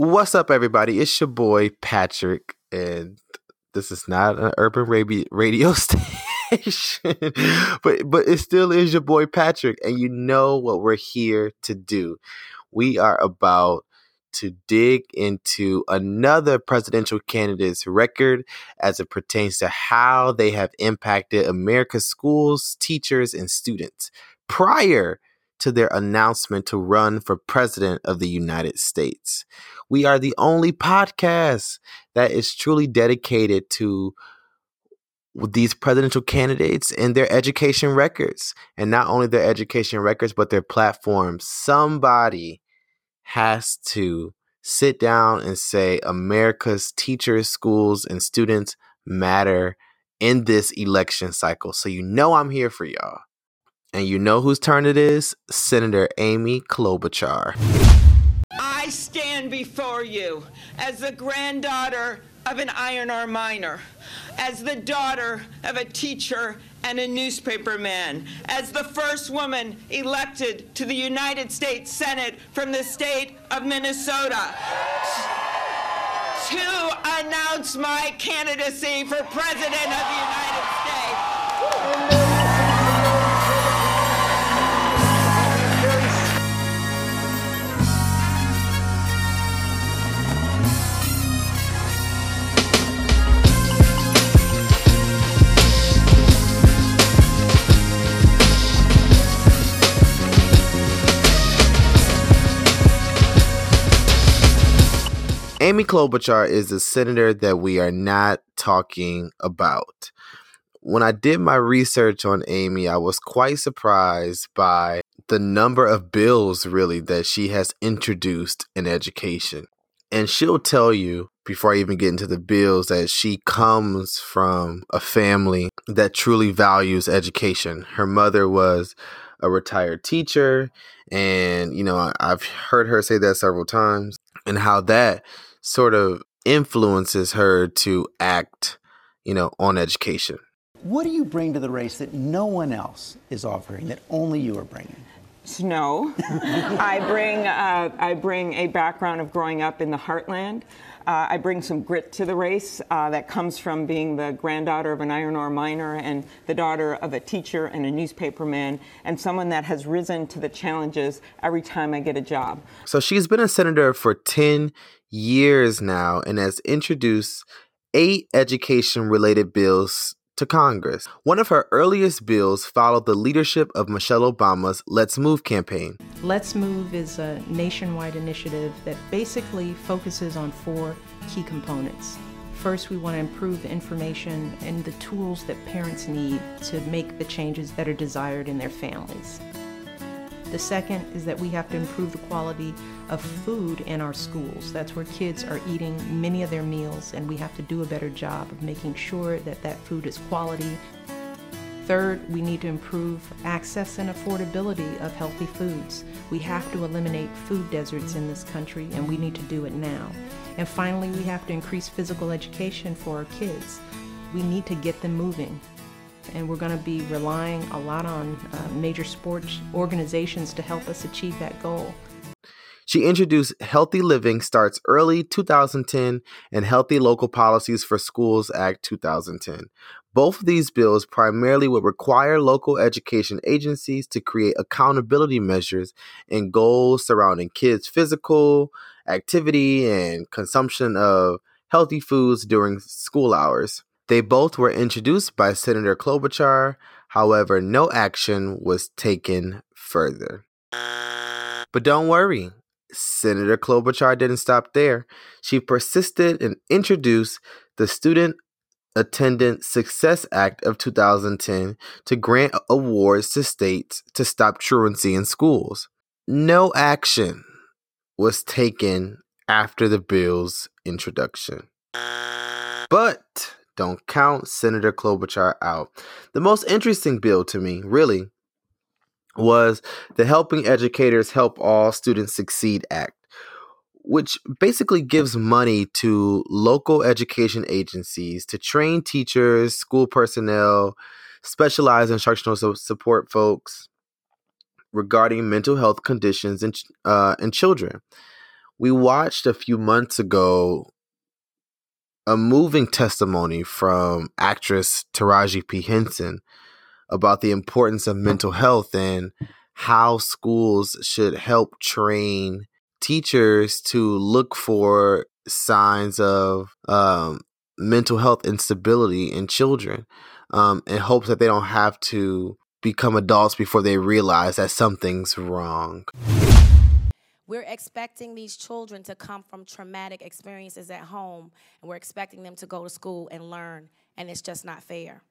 What's up, everybody? It's your boy Patrick, and this is not an urban radio radio station, but but it still is your boy Patrick, and you know what we're here to do. We are about to dig into another presidential candidate's record as it pertains to how they have impacted America's schools, teachers, and students prior to their announcement to run for president of the United States. We are the only podcast that is truly dedicated to these presidential candidates and their education records. And not only their education records, but their platforms. Somebody has to sit down and say America's teachers, schools, and students matter in this election cycle. So you know I'm here for y'all. And you know whose turn it is? Senator Amy Klobuchar. I stand before you as the granddaughter of an iron ore miner, as the daughter of a teacher and a newspaperman, as the first woman elected to the United States Senate from the state of Minnesota to announce my candidacy for President of the United States. Amy Klobuchar is a senator that we are not talking about. When I did my research on Amy, I was quite surprised by the number of bills, really, that she has introduced in education. And she'll tell you, before I even get into the bills, that she comes from a family that truly values education. Her mother was a retired teacher, and, you know, I've heard her say that several times, and how that sort of influences her to act, you know, on education. What do you bring to the race that no one else is offering, that only you are bringing? Snow. I bring uh, I bring a background of growing up in the heartland. Uh, I bring some grit to the race uh, that comes from being the granddaughter of an iron ore miner and the daughter of a teacher and a newspaperman, and someone that has risen to the challenges every time I get a job. So she's been a senator for 10 years now and has introduced eight education related bills to Congress. One of her earliest bills followed the leadership of Michelle Obama's Let's Move campaign. Let's Move is a nationwide initiative that basically focuses on four key components. First, we want to improve information and the tools that parents need to make the changes that are desired in their families. The second is that we have to improve the quality of food in our schools. That's where kids are eating many of their meals, and we have to do a better job of making sure that that food is quality. Third, we need to improve access and affordability of healthy foods. We have to eliminate food deserts in this country, and we need to do it now. And finally, we have to increase physical education for our kids. We need to get them moving and we're going to be relying a lot on uh, major sports organizations to help us achieve that goal. She introduced Healthy Living Starts Early 2010 and Healthy Local Policies for Schools Act 2010. Both of these bills primarily would require local education agencies to create accountability measures and goals surrounding kids' physical activity and consumption of healthy foods during school hours. They both were introduced by Senator Klobuchar, however, no action was taken further. But don't worry, Senator Klobuchar didn't stop there. She persisted and introduced the Student Attendance Success Act of 2010 to grant awards to states to stop truancy in schools. No action was taken after the bill's introduction. But don't count Senator Klobuchar out. The most interesting bill to me, really, was the Helping Educators Help All Students Succeed Act, which basically gives money to local education agencies to train teachers, school personnel, specialized instructional support folks regarding mental health conditions in, uh, in children. we watched a few months ago a moving testimony from actress Taraji P. Henson about the importance of mental health and how schools should help train teachers to look for signs of um, mental health instability in children um, in hopes that they don't have to become adults before they realize that something's wrong. We're expecting these children to come from traumatic experiences at home, and we're expecting them to go to school and learn, and it's just not fair.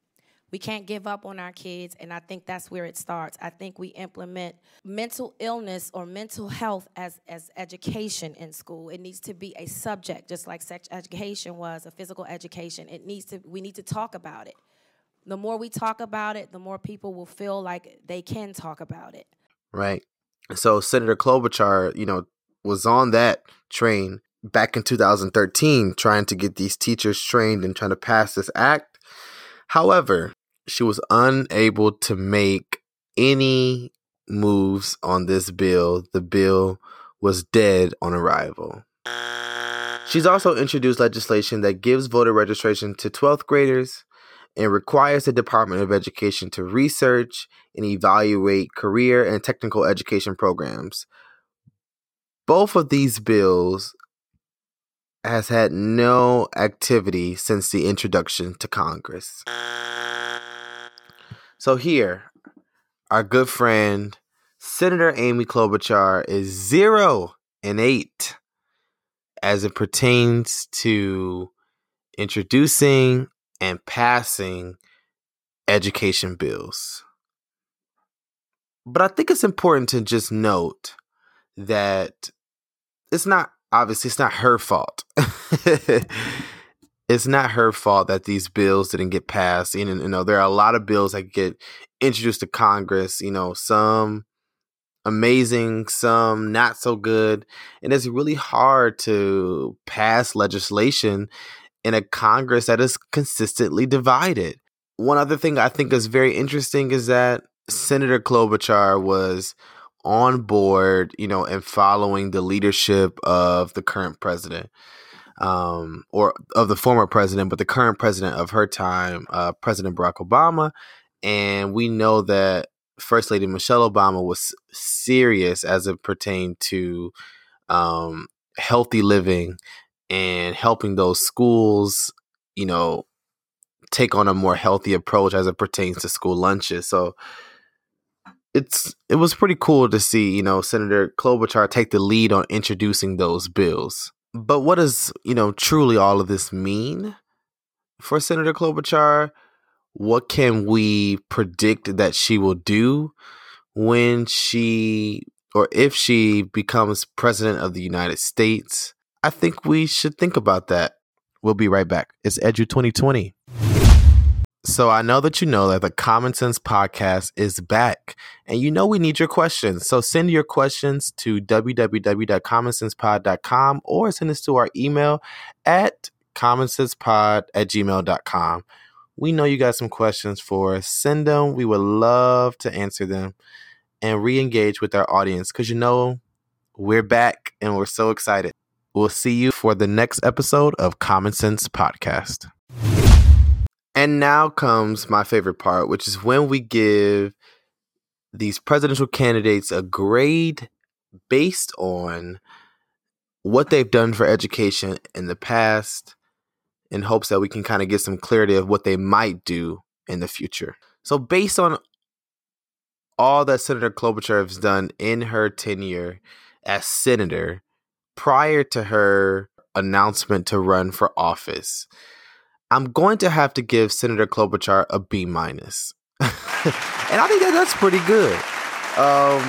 We can't give up on our kids, and I think that's where it starts. I think we implement mental illness or mental health as, as education in school. It needs to be a subject, just like sex education was, a physical education. It needs to, we need to talk about it. The more we talk about it, the more people will feel like they can talk about it. Right. So Senator Klobuchar, you know, was on that train back in 2013 trying to get these teachers trained and trying to pass this act. However, she was unable to make any moves on this bill. The bill was dead on arrival. She's also introduced legislation that gives voter registration to 12th graders and requires the Department of Education to research and evaluate career and technical education programs. Both of these bills has had no activity since the introduction to Congress. So here, our good friend Senator Amy Klobuchar is zero and eight as it pertains to introducing and passing education bills. But I think it's important to just note that it's not obviously it's not her fault. it's not her fault that these bills didn't get passed. Know, you know, there are a lot of bills that get introduced to Congress. You know, some amazing, some not so good, and it's really hard to pass legislation in a Congress that is consistently divided. One other thing I think is very interesting is that Senator Klobuchar was on board, you know, and following the leadership of the current president um, or of the former president, but the current president of her time, uh, President Barack Obama. And we know that First Lady Michelle Obama was serious as it pertained to um, healthy living and helping those schools, you know, take on a more healthy approach as it pertains to school lunches. So it's it was pretty cool to see, you know, Senator Klobuchar take the lead on introducing those bills. But what does, you know, truly all of this mean for Senator Klobuchar? What can we predict that she will do when she or if she becomes president of the United States? I think we should think about that. We'll be right back. It's Edu 2020. So I know that you know that the Common Sense podcast is back and you know we need your questions. So send your questions to www.commonsensepod.com or send us to our email at commonsensepod at gmail.com. We know you got some questions for us. Send them. We would love to answer them and re-engage with our audience because you know we're back and we're so excited. We'll see you for the next episode of Common Sense Podcast. And now comes my favorite part, which is when we give these presidential candidates a grade based on what they've done for education in the past in hopes that we can kind of get some clarity of what they might do in the future. So, based on all that Senator Klobuchar has done in her tenure as senator prior to her announcement to run for office, I'm going to have to give Senator Klobuchar a B minus, and I think that that's pretty good. Um,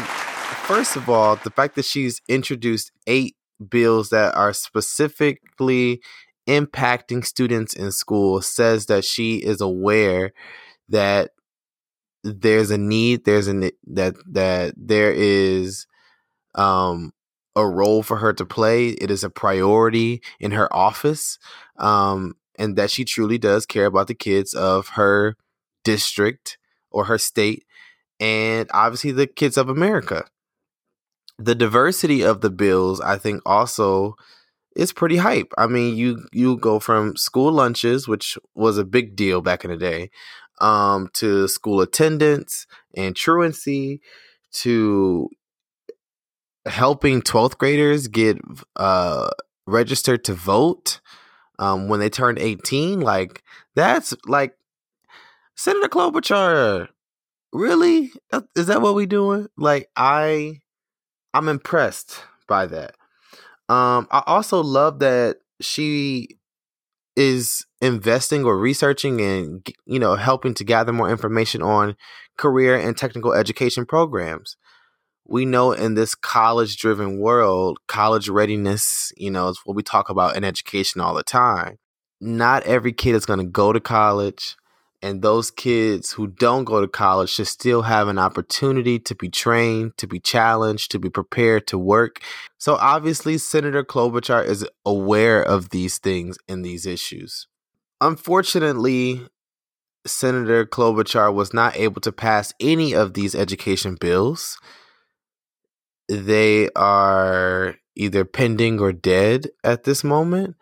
first of all, the fact that she's introduced eight bills that are specifically impacting students in school says that she is aware that there's a need, there's a that that there is um a role for her to play. It is a priority in her office. Um, and that she truly does care about the kids of her district or her state and obviously the kids of America. The diversity of the bills, I think, also is pretty hype. I mean, you you go from school lunches, which was a big deal back in the day, um, to school attendance and truancy, to helping 12th graders get uh, registered to vote um, when they turn 18. Like, that's like Senator Klobuchar. Really? Is that what we doing? Like, I, I'm impressed by that. Um, I also love that she is investing or researching and you know helping to gather more information on career and technical education programs we know in this college driven world college readiness you know is what we talk about in education all the time not every kid is going to go to college and those kids who don't go to college should still have an opportunity to be trained, to be challenged, to be prepared to work. So obviously, Senator Klobuchar is aware of these things and these issues. Unfortunately, Senator Klobuchar was not able to pass any of these education bills. They are either pending or dead at this moment.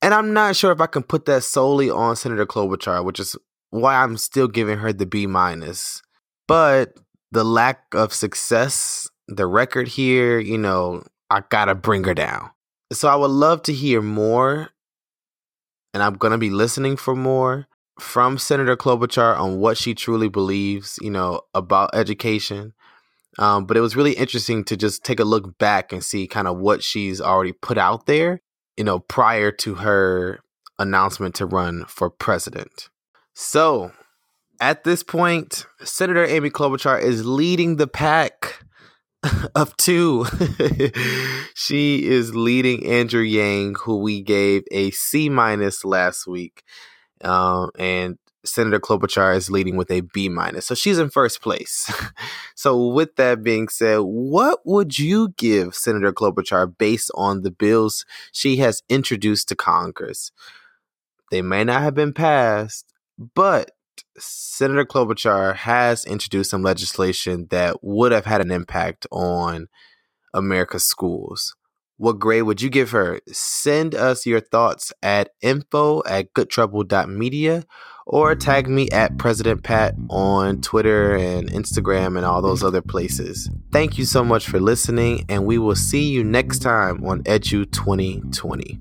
And I'm not sure if I can put that solely on Senator Klobuchar, which is why I'm still giving her the B minus. But the lack of success, the record here, you know, I gotta bring her down. So I would love to hear more, and I'm gonna be listening for more from Senator Klobuchar on what she truly believes, you know, about education. Um, but it was really interesting to just take a look back and see kind of what she's already put out there you know, prior to her announcement to run for president. So at this point, Senator Amy Klobuchar is leading the pack of two. she is leading Andrew Yang, who we gave a C minus last week. Um, and Senator Klobuchar is leading with a B minus. So she's in first place. so with that being said, what would you give Senator Klobuchar based on the bills she has introduced to Congress? They may not have been passed, but Senator Klobuchar has introduced some legislation that would have had an impact on America's schools. What grade would you give her? Send us your thoughts at info at goodtrouble.media or tag me at President Pat on Twitter and Instagram and all those other places. Thank you so much for listening, and we will see you next time on Edu 2020.